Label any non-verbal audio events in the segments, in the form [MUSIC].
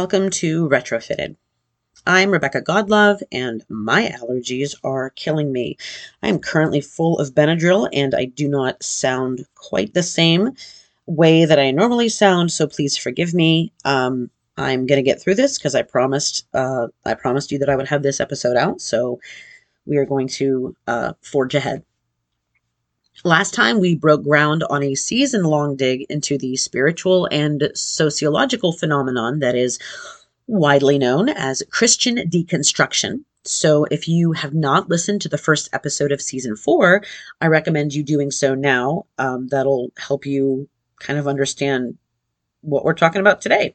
Welcome to Retrofitted. I'm Rebecca Godlove, and my allergies are killing me. I am currently full of Benadryl, and I do not sound quite the same way that I normally sound, so please forgive me. Um, I'm gonna get through this because I promised uh, I promised you that I would have this episode out, so we are going to uh, forge ahead. Last time we broke ground on a season long dig into the spiritual and sociological phenomenon that is widely known as Christian deconstruction. So, if you have not listened to the first episode of season four, I recommend you doing so now. Um, that'll help you kind of understand what we're talking about today.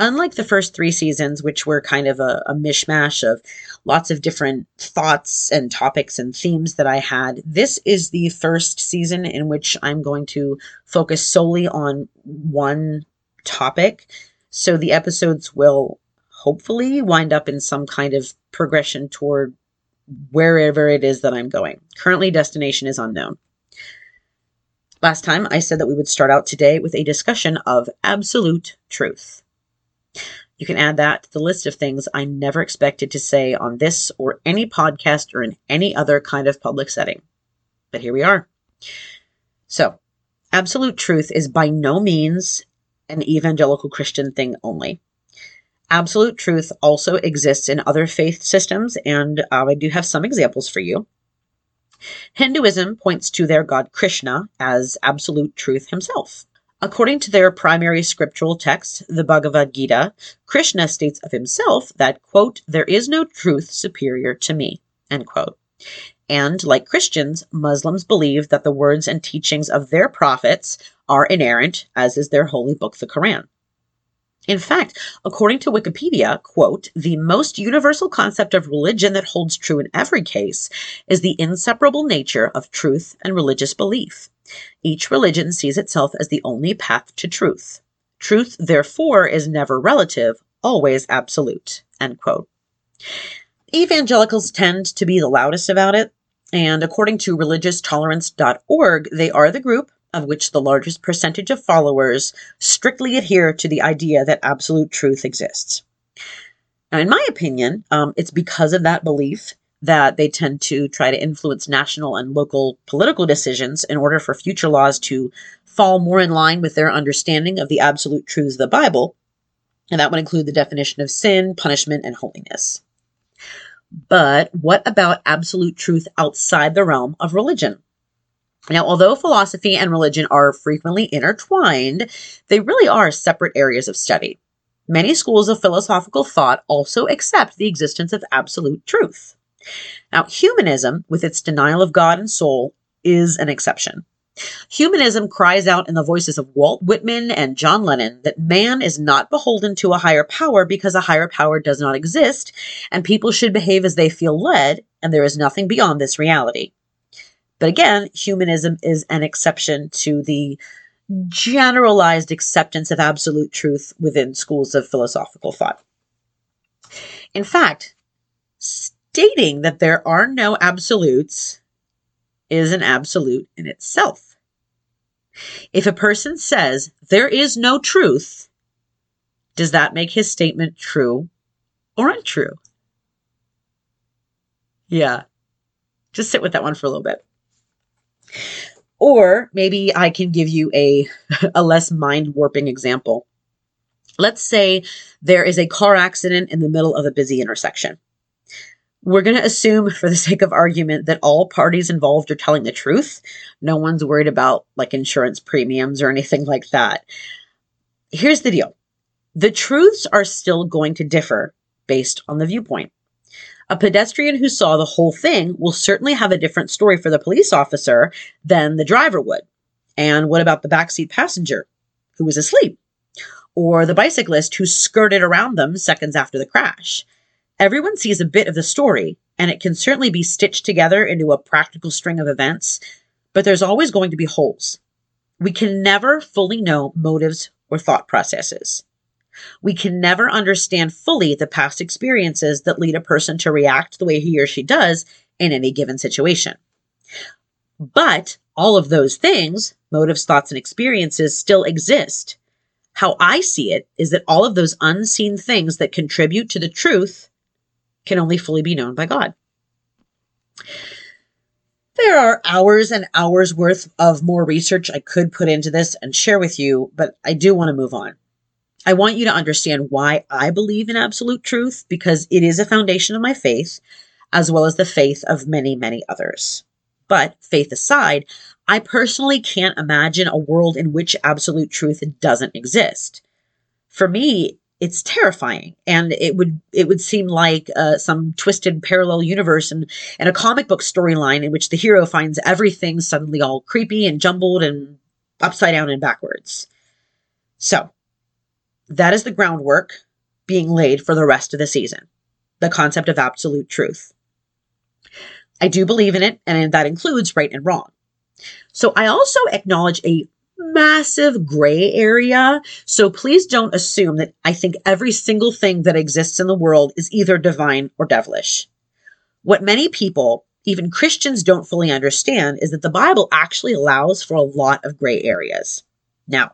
Unlike the first three seasons, which were kind of a, a, mishmash of lots of different thoughts and topics and themes that I had, this is the first season in which I'm going to focus solely on one topic. So the episodes will hopefully wind up in some kind of progression toward wherever it is that I'm going. Currently, destination is unknown. Last time I said that we would start out today with a discussion of absolute truth. You can add that to the list of things I never expected to say on this or any podcast or in any other kind of public setting. But here we are. So, absolute truth is by no means an evangelical Christian thing only. Absolute truth also exists in other faith systems, and uh, I do have some examples for you. Hinduism points to their god Krishna as absolute truth himself. According to their primary scriptural text, the Bhagavad Gita, Krishna states of himself that, quote, there is no truth superior to me, end quote. And like Christians, Muslims believe that the words and teachings of their prophets are inerrant, as is their holy book, the Quran. In fact, according to Wikipedia, quote, the most universal concept of religion that holds true in every case is the inseparable nature of truth and religious belief. Each religion sees itself as the only path to truth. Truth, therefore, is never relative, always absolute. End quote. Evangelicals tend to be the loudest about it, and according to religioustolerance.org, they are the group of which the largest percentage of followers strictly adhere to the idea that absolute truth exists. Now, in my opinion, um, it's because of that belief that they tend to try to influence national and local political decisions in order for future laws to fall more in line with their understanding of the absolute truths of the Bible. And that would include the definition of sin, punishment, and holiness. But what about absolute truth outside the realm of religion? Now, although philosophy and religion are frequently intertwined, they really are separate areas of study. Many schools of philosophical thought also accept the existence of absolute truth. Now, humanism, with its denial of God and soul, is an exception. Humanism cries out in the voices of Walt Whitman and John Lennon that man is not beholden to a higher power because a higher power does not exist, and people should behave as they feel led, and there is nothing beyond this reality. But again, humanism is an exception to the generalized acceptance of absolute truth within schools of philosophical thought. In fact, stating that there are no absolutes is an absolute in itself. If a person says there is no truth, does that make his statement true or untrue? Yeah. Just sit with that one for a little bit. Or maybe I can give you a, [LAUGHS] a less mind warping example. Let's say there is a car accident in the middle of a busy intersection. We're going to assume, [LAUGHS] for the sake of argument, that all parties involved are telling the truth. No one's worried about like insurance premiums or anything like that. Here's the deal the truths are still going to differ based on the viewpoint. A pedestrian who saw the whole thing will certainly have a different story for the police officer than the driver would. And what about the backseat passenger who was asleep? Or the bicyclist who skirted around them seconds after the crash? Everyone sees a bit of the story, and it can certainly be stitched together into a practical string of events, but there's always going to be holes. We can never fully know motives or thought processes. We can never understand fully the past experiences that lead a person to react the way he or she does in any given situation. But all of those things, motives, thoughts, and experiences, still exist. How I see it is that all of those unseen things that contribute to the truth can only fully be known by God. There are hours and hours worth of more research I could put into this and share with you, but I do want to move on. I want you to understand why I believe in absolute truth because it is a foundation of my faith, as well as the faith of many, many others. But faith aside, I personally can't imagine a world in which absolute truth doesn't exist. For me, it's terrifying and it would it would seem like uh, some twisted parallel universe and, and a comic book storyline in which the hero finds everything suddenly all creepy and jumbled and upside down and backwards so that is the groundwork being laid for the rest of the season the concept of absolute truth i do believe in it and that includes right and wrong so i also acknowledge a massive gray area. So please don't assume that I think every single thing that exists in the world is either divine or devilish. What many people, even Christians, don't fully understand is that the Bible actually allows for a lot of gray areas. Now,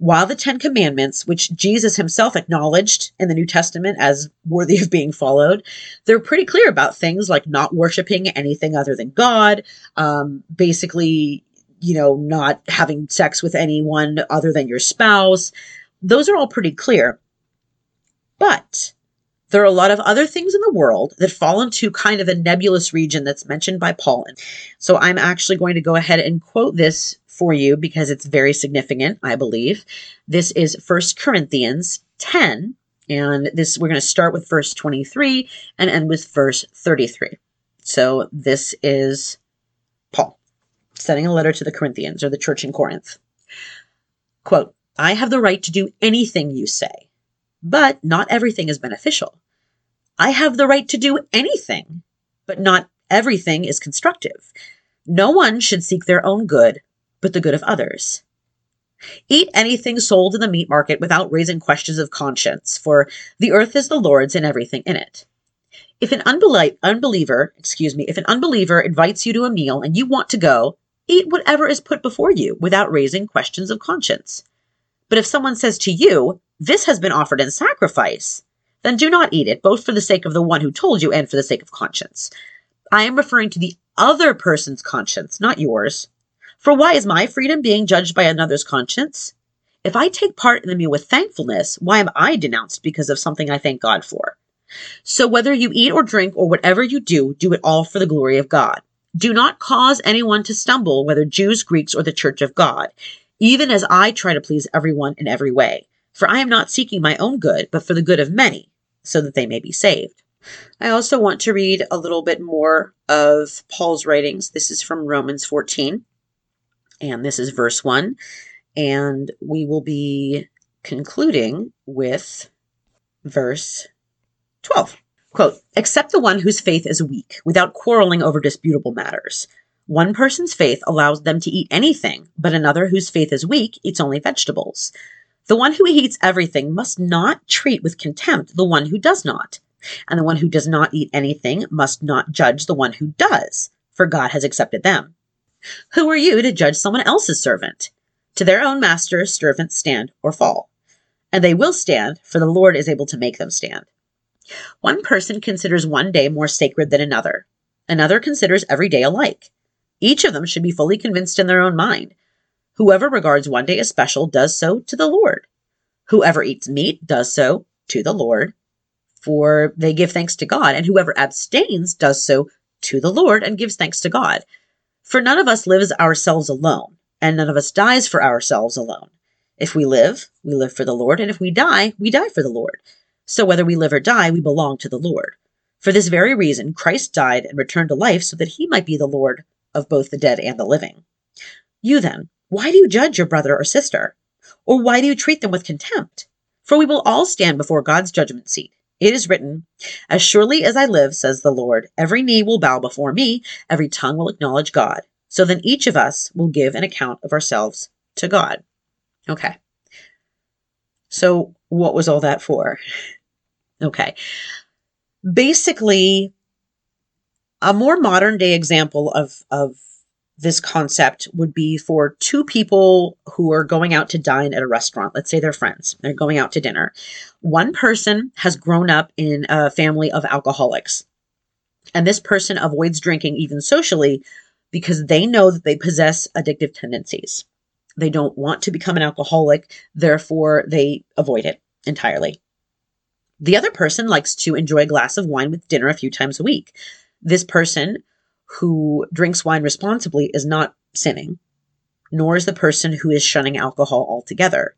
while the Ten Commandments, which Jesus himself acknowledged in the New Testament as worthy of being followed, they're pretty clear about things like not worshiping anything other than God, um, basically, you know, not having sex with anyone other than your spouse. Those are all pretty clear. But there are a lot of other things in the world that fall into kind of a nebulous region that's mentioned by Paul. And so I'm actually going to go ahead and quote this for you because it's very significant, I believe. This is First Corinthians 10, and this we're going to start with verse 23 and end with verse 33. So this is Paul sending a letter to the Corinthians or the church in Corinth. Quote, I have the right to do anything you say, but not everything is beneficial. I have the right to do anything, but not everything is constructive. No one should seek their own good, but the good of others. Eat anything sold in the meat market without raising questions of conscience, for the earth is the Lord's and everything in it. If an unbeliever, excuse me, if an unbeliever invites you to a meal and you want to go, Eat whatever is put before you without raising questions of conscience. But if someone says to you, This has been offered in sacrifice, then do not eat it, both for the sake of the one who told you and for the sake of conscience. I am referring to the other person's conscience, not yours. For why is my freedom being judged by another's conscience? If I take part in the meal with thankfulness, why am I denounced because of something I thank God for? So whether you eat or drink or whatever you do, do it all for the glory of God. Do not cause anyone to stumble, whether Jews, Greeks, or the church of God, even as I try to please everyone in every way. For I am not seeking my own good, but for the good of many, so that they may be saved. I also want to read a little bit more of Paul's writings. This is from Romans 14, and this is verse 1. And we will be concluding with verse 12. Quote, accept the one whose faith is weak, without quarreling over disputable matters. One person's faith allows them to eat anything, but another whose faith is weak eats only vegetables. The one who eats everything must not treat with contempt the one who does not. And the one who does not eat anything must not judge the one who does, for God has accepted them. Who are you to judge someone else's servant? To their own master, servants stand or fall. And they will stand, for the Lord is able to make them stand. One person considers one day more sacred than another. Another considers every day alike. Each of them should be fully convinced in their own mind. Whoever regards one day as special does so to the Lord. Whoever eats meat does so to the Lord, for they give thanks to God, and whoever abstains does so to the Lord and gives thanks to God. For none of us lives ourselves alone, and none of us dies for ourselves alone. If we live, we live for the Lord, and if we die, we die for the Lord. So whether we live or die, we belong to the Lord. For this very reason, Christ died and returned to life so that he might be the Lord of both the dead and the living. You then, why do you judge your brother or sister? Or why do you treat them with contempt? For we will all stand before God's judgment seat. It is written, As surely as I live, says the Lord, every knee will bow before me, every tongue will acknowledge God. So then each of us will give an account of ourselves to God. Okay. So, what was all that for? Okay. Basically, a more modern day example of, of this concept would be for two people who are going out to dine at a restaurant. Let's say they're friends, they're going out to dinner. One person has grown up in a family of alcoholics, and this person avoids drinking even socially because they know that they possess addictive tendencies. They don't want to become an alcoholic, therefore, they avoid it entirely. The other person likes to enjoy a glass of wine with dinner a few times a week. This person who drinks wine responsibly is not sinning, nor is the person who is shunning alcohol altogether.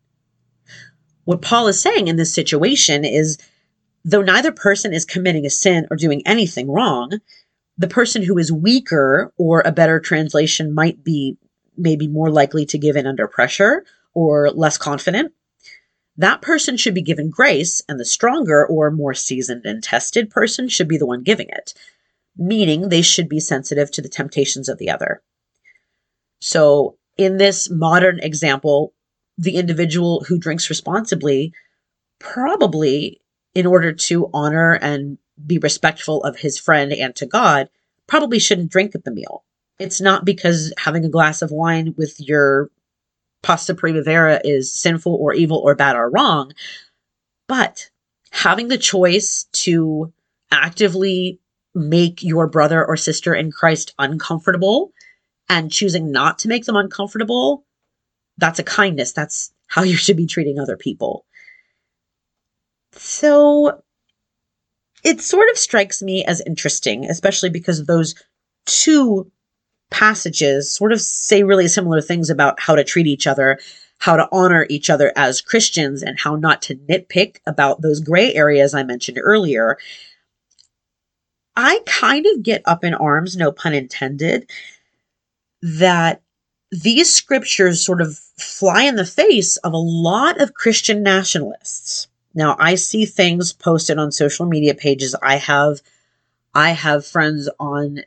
What Paul is saying in this situation is though neither person is committing a sin or doing anything wrong, the person who is weaker, or a better translation might be maybe more likely to give in under pressure or less confident, that person should be given grace, and the stronger or more seasoned and tested person should be the one giving it meaning they should be sensitive to the temptations of the other. So, in this modern example, the individual who drinks responsibly probably, in order to honor and be respectful of his friend and to God, probably shouldn't drink at the meal. It's not because having a glass of wine with your pasta primavera is sinful or evil or bad or wrong, but having the choice to actively make your brother or sister in Christ uncomfortable and choosing not to make them uncomfortable, that's a kindness. That's how you should be treating other people. So it sort of strikes me as interesting, especially because those two passages sort of say really similar things about how to treat each other, how to honor each other as Christians, and how not to nitpick about those gray areas I mentioned earlier. I kind of get up in arms, no pun intended, that these scriptures sort of fly in the face of a lot of Christian nationalists. Now, I see things posted on social media pages. I have I have friends on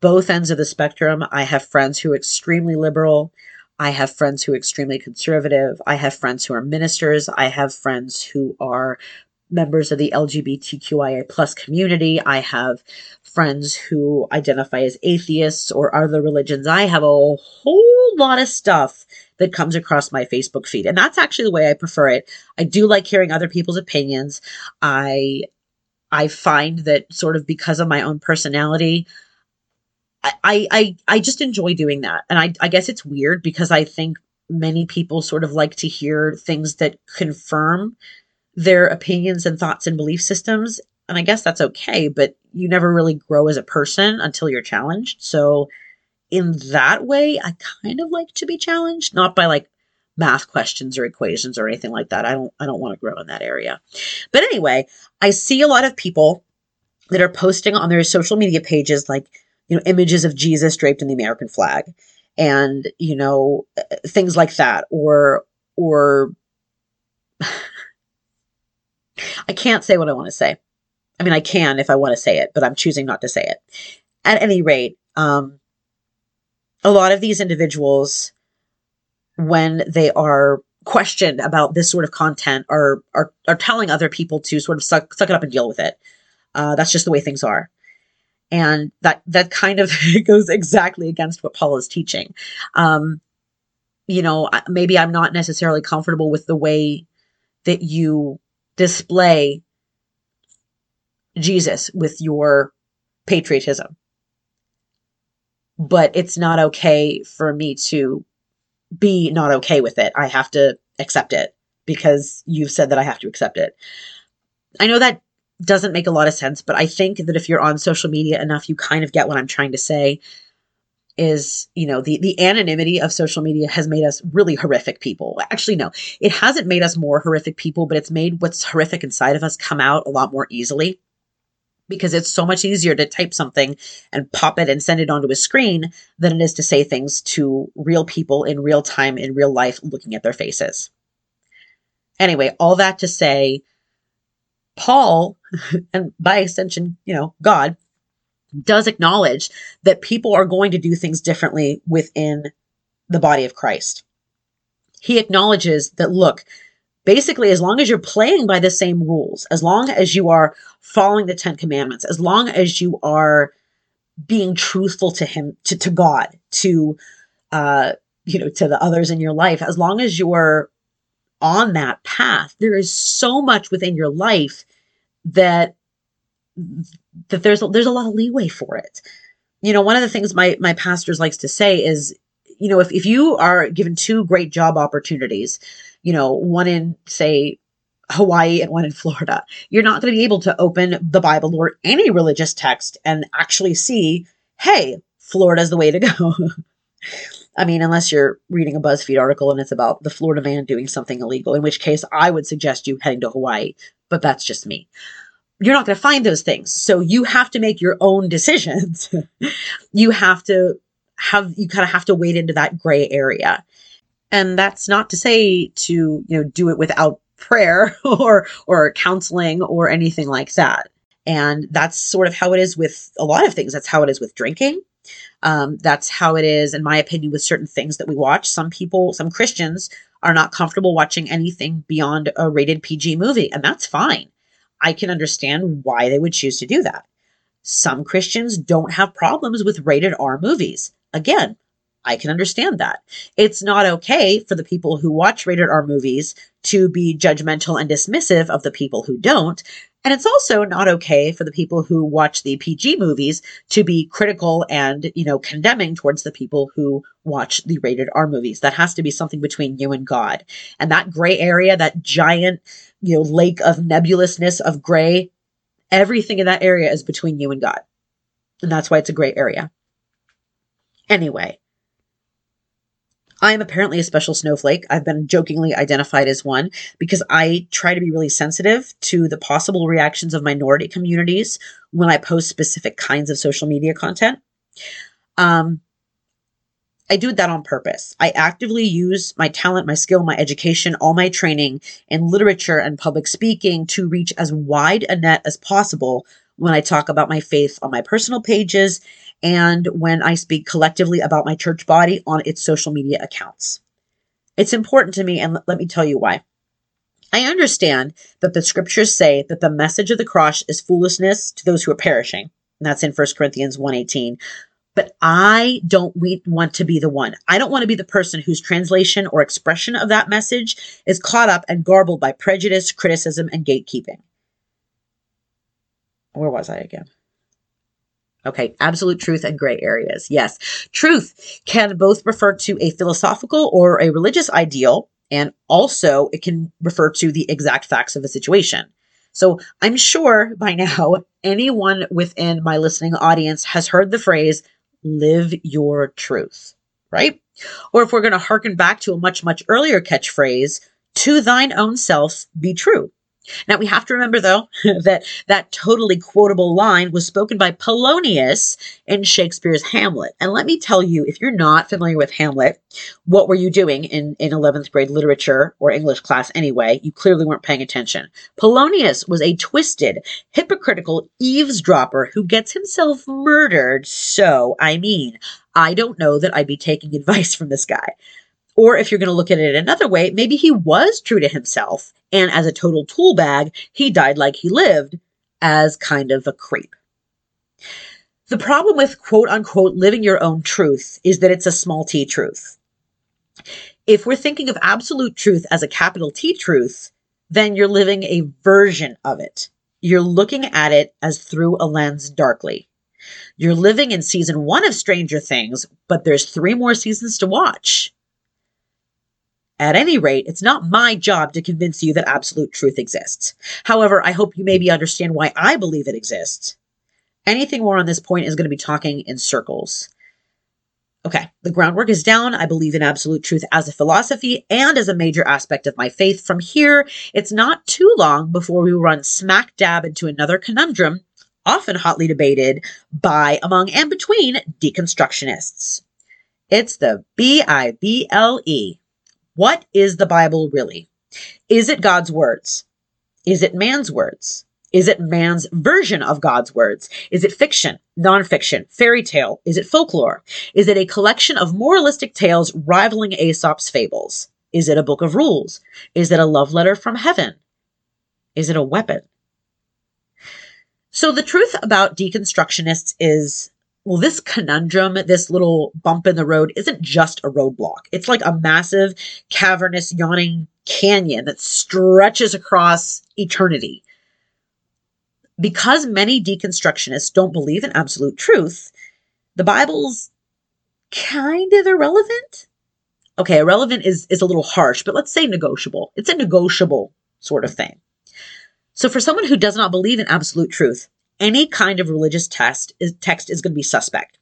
both ends of the spectrum. I have friends who are extremely liberal. I have friends who are extremely conservative. I have friends who are ministers. I have friends who are members of the LGBTQIA plus community. I have friends who identify as atheists or other religions. I have a whole lot of stuff that comes across my Facebook feed. And that's actually the way I prefer it. I do like hearing other people's opinions. I I find that sort of because of my own personality, I I I just enjoy doing that. And I I guess it's weird because I think many people sort of like to hear things that confirm their opinions and thoughts and belief systems. And I guess that's okay, but you never really grow as a person until you're challenged. So, in that way, I kind of like to be challenged, not by like math questions or equations or anything like that. I don't I don't want to grow in that area. But anyway, I see a lot of people that are posting on their social media pages like, you know, images of Jesus draped in the American flag and, you know, things like that or or I can't say what I want to say. I mean, I can if I want to say it, but I'm choosing not to say it. At any rate, um, a lot of these individuals, when they are questioned about this sort of content, are are, are telling other people to sort of suck, suck it up and deal with it. Uh, that's just the way things are, and that that kind of [LAUGHS] goes exactly against what Paul is teaching. Um, you know, maybe I'm not necessarily comfortable with the way that you display Jesus with your patriotism. But it's not okay for me to be not okay with it. I have to accept it because you've said that I have to accept it. I know that doesn't make a lot of sense, but I think that if you're on social media enough, you kind of get what I'm trying to say is you know the the anonymity of social media has made us really horrific people. Actually no it hasn't made us more horrific people but it's made what's horrific inside of us come out a lot more easily because it's so much easier to type something and pop it and send it onto a screen than it is to say things to real people in real time in real life looking at their faces. Anyway all that to say paul [LAUGHS] and by extension you know god does acknowledge that people are going to do things differently within the body of Christ. He acknowledges that, look, basically, as long as you're playing by the same rules, as long as you are following the Ten Commandments, as long as you are being truthful to Him, to, to God, to, uh, you know, to the others in your life, as long as you're on that path, there is so much within your life that that there's a, there's a lot of leeway for it. You know, one of the things my my pastors likes to say is, you know, if if you are given two great job opportunities, you know, one in say Hawaii and one in Florida, you're not going to be able to open the Bible or any religious text and actually see, hey, Florida's the way to go. [LAUGHS] I mean, unless you're reading a BuzzFeed article and it's about the Florida man doing something illegal, in which case I would suggest you heading to Hawaii, but that's just me you're not going to find those things. So you have to make your own decisions. [LAUGHS] you have to have, you kind of have to wade into that gray area. And that's not to say to, you know, do it without prayer [LAUGHS] or, or counseling or anything like that. And that's sort of how it is with a lot of things. That's how it is with drinking. Um, that's how it is, in my opinion, with certain things that we watch. Some people, some Christians are not comfortable watching anything beyond a rated PG movie, and that's fine. I can understand why they would choose to do that. Some Christians don't have problems with rated R movies. Again, I can understand that. It's not okay for the people who watch rated R movies to be judgmental and dismissive of the people who don't. And it's also not okay for the people who watch the PG movies to be critical and, you know, condemning towards the people who watch the rated R movies. That has to be something between you and God. And that gray area, that giant, you know, lake of nebulousness of gray, everything in that area is between you and God. And that's why it's a gray area. Anyway, I am apparently a special snowflake. I've been jokingly identified as one because I try to be really sensitive to the possible reactions of minority communities when I post specific kinds of social media content. Um, I do that on purpose. I actively use my talent, my skill, my education, all my training in literature and public speaking to reach as wide a net as possible when I talk about my faith on my personal pages and when I speak collectively about my church body on its social media accounts. It's important to me, and let me tell you why. I understand that the scriptures say that the message of the cross is foolishness to those who are perishing. And that's in 1 Corinthians 1:18. But I don't want to be the one. I don't want to be the person whose translation or expression of that message is caught up and garbled by prejudice, criticism, and gatekeeping. Where was I again? Okay, absolute truth and gray areas. Yes, truth can both refer to a philosophical or a religious ideal, and also it can refer to the exact facts of a situation. So I'm sure by now [LAUGHS] anyone within my listening audience has heard the phrase, live your truth, right? Or if we're going to harken back to a much, much earlier catchphrase, to thine own self be true. Now we have to remember though [LAUGHS] that that totally quotable line was spoken by Polonius in Shakespeare's Hamlet. And let me tell you, if you're not familiar with Hamlet, what were you doing in, in 11th grade literature or English class anyway? You clearly weren't paying attention. Polonius was a twisted, hypocritical eavesdropper who gets himself murdered. So, I mean, I don't know that I'd be taking [LAUGHS] advice from this guy. Or if you're going to look at it another way, maybe he was true to himself. And as a total tool bag, he died like he lived as kind of a creep. The problem with quote unquote living your own truth is that it's a small t truth. If we're thinking of absolute truth as a capital T truth, then you're living a version of it. You're looking at it as through a lens darkly. You're living in season one of Stranger Things, but there's three more seasons to watch. At any rate, it's not my job to convince you that absolute truth exists. However, I hope you maybe understand why I believe it exists. Anything more on this point is going to be talking in circles. Okay, the groundwork is down. I believe in absolute truth as a philosophy and as a major aspect of my faith. From here, it's not too long before we run smack dab into another conundrum, often hotly debated by, among, and between deconstructionists. It's the B I B L E, what is the Bible really? Is it God's words? Is it man's words? Is it man's version of God's words? Is it fiction, nonfiction, fairy tale? Is it folklore? Is it a collection of moralistic tales rivaling Aesop's fables? Is it a book of rules? Is it a love letter from heaven? Is it a weapon? So the truth about deconstructionists is well, this conundrum, this little bump in the road, isn't just a roadblock. It's like a massive, cavernous, yawning canyon that stretches across eternity. Because many deconstructionists don't believe in absolute truth, the Bible's kind of irrelevant. Okay, irrelevant is, is a little harsh, but let's say negotiable. It's a negotiable sort of thing. So, for someone who does not believe in absolute truth, any kind of religious text is, text is going to be suspect.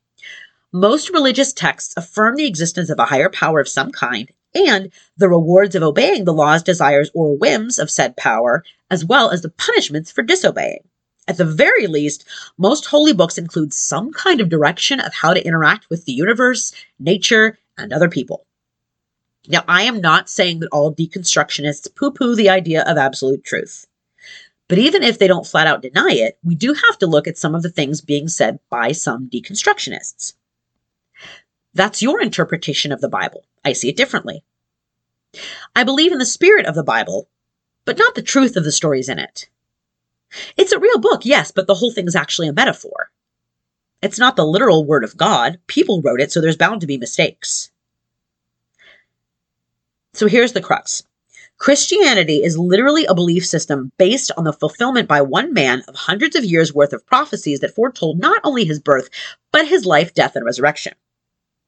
Most religious texts affirm the existence of a higher power of some kind and the rewards of obeying the laws, desires, or whims of said power, as well as the punishments for disobeying. At the very least, most holy books include some kind of direction of how to interact with the universe, nature, and other people. Now, I am not saying that all deconstructionists poo poo the idea of absolute truth. But even if they don't flat out deny it, we do have to look at some of the things being said by some deconstructionists. That's your interpretation of the Bible. I see it differently. I believe in the spirit of the Bible, but not the truth of the stories in it. It's a real book, yes, but the whole thing is actually a metaphor. It's not the literal word of God. People wrote it, so there's bound to be mistakes. So here's the crux Christianity is literally a belief system based on the fulfillment by one man of hundreds of years worth of prophecies that foretold not only his birth, but his life, death, and resurrection.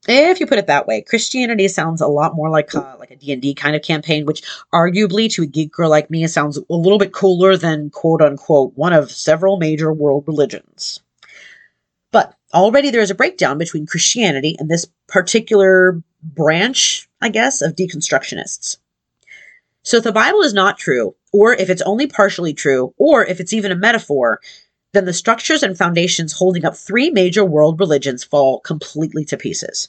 If you put it that way, Christianity sounds a lot more like a, like a D&D kind of campaign, which arguably to a geek girl like me sounds a little bit cooler than quote unquote one of several major world religions. But already there is a breakdown between Christianity and this particular branch, I guess, of deconstructionists. So if the Bible is not true, or if it's only partially true, or if it's even a metaphor, then the structures and foundations holding up three major world religions fall completely to pieces.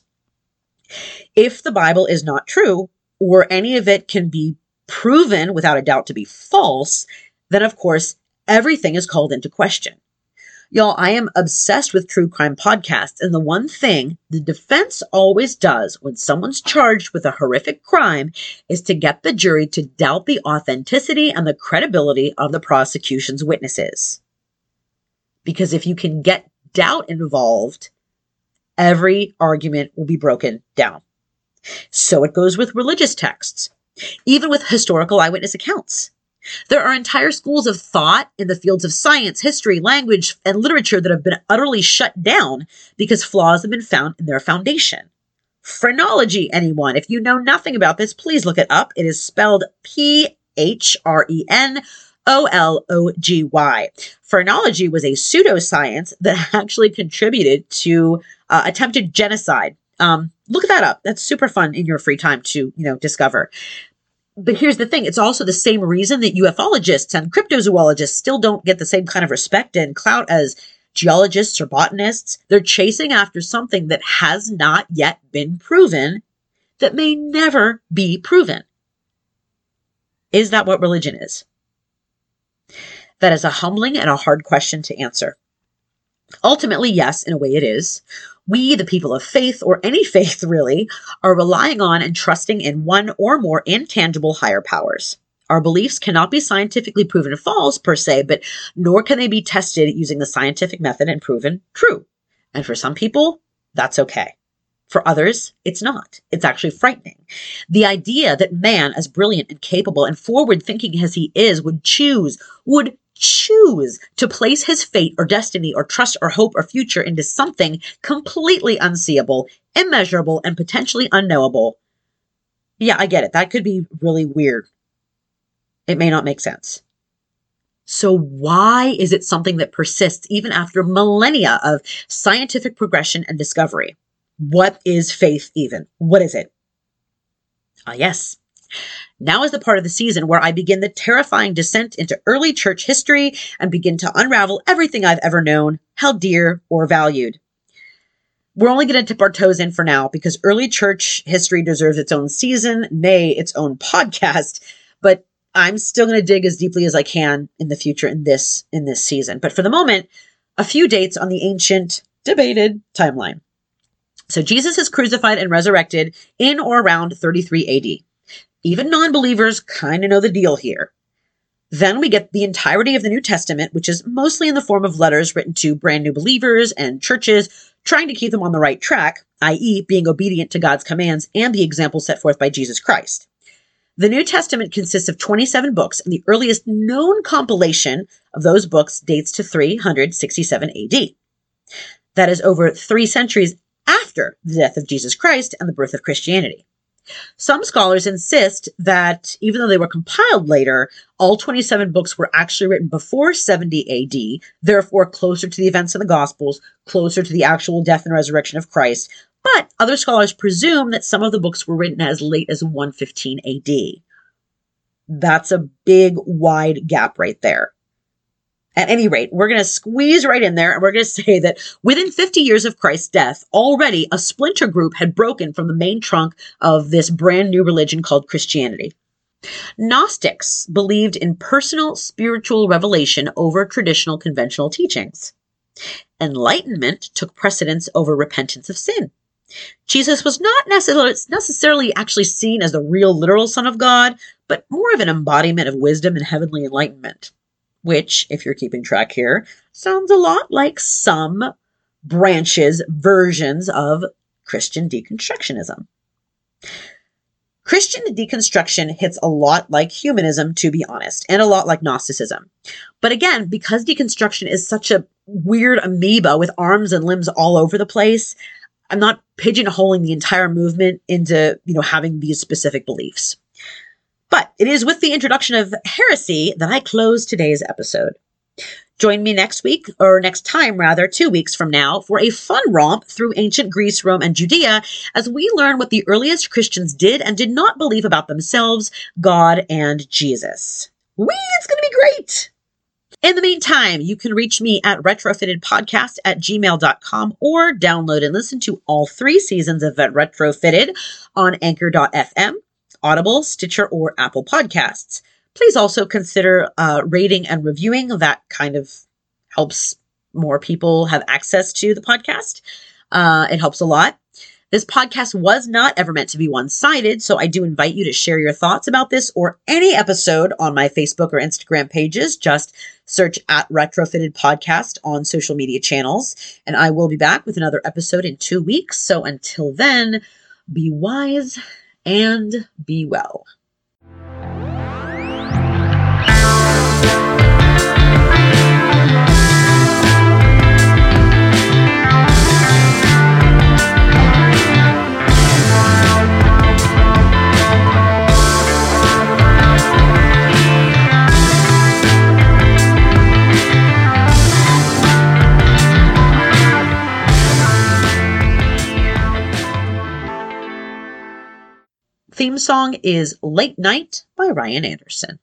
If the Bible is not true, or any of it can be proven without a doubt to be false, then of course everything is called into question. Y'all, I am obsessed with true crime podcasts. And the one thing the defense always does when someone's charged with a horrific crime is to get the jury to doubt the authenticity and the credibility of the prosecution's witnesses. Because if you can get doubt involved, every argument will be broken down. So it goes with religious texts, even with historical eyewitness accounts. There are entire schools of thought in the fields of science, history, language, and literature that have been utterly shut down because flaws have been found in their foundation. Phrenology, anyone. If you know nothing about this, please look it up. It is spelled P H R E N O L O G Y. Phrenology was a pseudoscience that [LAUGHS] actually contributed to uh, attempted genocide. Um, look that up. That's super fun in your free time to, you know, discover but here's the thing it's also the same reason that ufologists and cryptozoologists still don't get the same kind of respect and clout as geologists or botanists. They're chasing after something that has not yet been proven, that may never be proven. Is that what religion is? That is a humbling and a hard question to answer. Ultimately, yes, in a way it is. We, the people of faith, or any [LAUGHS] faith really, are relying on and trusting in one or more intangible higher powers. Our beliefs cannot be scientifically proven false per se, but nor can they be tested using the scientific method and proven true. And for some people, that's okay. For others, it's not. It's actually frightening. The idea that man, as brilliant and capable and forward thinking as he is, would choose, would choose to place his fate or destiny or trust or hope or future into something completely unseeable, immeasurable, and potentially unknowable. Yeah, I get it. That could be really weird. It may not make sense. So, why is it something that persists even after millennia of scientific progression and discovery? What is faith even? What is it? Ah, yes. Now is the part of the season where I begin the terrifying descent into early church history and begin to unravel everything I've ever known, held dear, or valued. We're only going to dip our toes in for now because early church history deserves its own season, nay, its own podcast. But I'm still going to dig as deeply as I can in the future in this in this season. But for the moment, a few dates on the ancient debated timeline. So Jesus is crucified and resurrected in or around 33 AD. Even non believers kind of know the deal here. Then we get the entirety of the New Testament, which is mostly in the form of letters written to brand new believers and churches trying to keep them on the right track, i.e., being obedient to God's commands and the example set forth by Jesus Christ. The New Testament consists of 27 books, and the earliest known compilation of those books dates to 367 AD. That is over three centuries after the death of Jesus Christ and the birth of Christianity. Some scholars insist that even though they were compiled later, all 27 books were actually written before 70 AD, therefore closer to the events in the Gospels, closer to the actual death and resurrection of Christ. But other scholars presume that some of the books were written as late as 115 AD. That's a big, wide gap right there. At any rate, we're going to squeeze right in there and we're going [LAUGHS] to say that within 50 years of Christ's death, already a splinter group had broken from the main trunk of this brand new religion called Christianity. Gnostics believed in personal spiritual revelation over traditional conventional teachings. Enlightenment took precedence over repentance of sin. Jesus was not necessarily actually seen as the real literal Son of God, but more of an embodiment of wisdom and heavenly enlightenment which, if you're keeping track here, sounds a lot like some branches, versions of Christian deconstructionism. Christian deconstruction hits a lot like humanism, to be honest, and a lot like Gnosticism. But again, because deconstruction is such a weird amoeba with arms and limbs all over the place, I'm not pigeonholing the entire movement into, you know, having these specific beliefs. But it is with the introduction of heresy that I close today's episode. Join me next week, or next time rather, two weeks from now, for a fun romp through ancient Greece, Rome, and Judea as we learn what the earliest Christians did and did not believe about themselves, God, and Jesus. Whee! It's going to be great! In the meantime, you can reach me at retrofittedpodcast at gmail.com or download and listen to all three seasons of Retrofitted on anchor.fm, Audible, Stitcher, or Apple Podcasts. Please also consider uh, rating and reviewing. That kind of helps more people have access to the podcast. Uh, it helps a lot. This podcast was not ever meant to be one sided, so I do invite you to share your thoughts about this or any episode on my Facebook or Instagram pages. Just search at Retrofitted Podcast on social media channels, and I will be back with another episode in two weeks. So until then, be wise and be well. Theme song is Late Night by Ryan Anderson.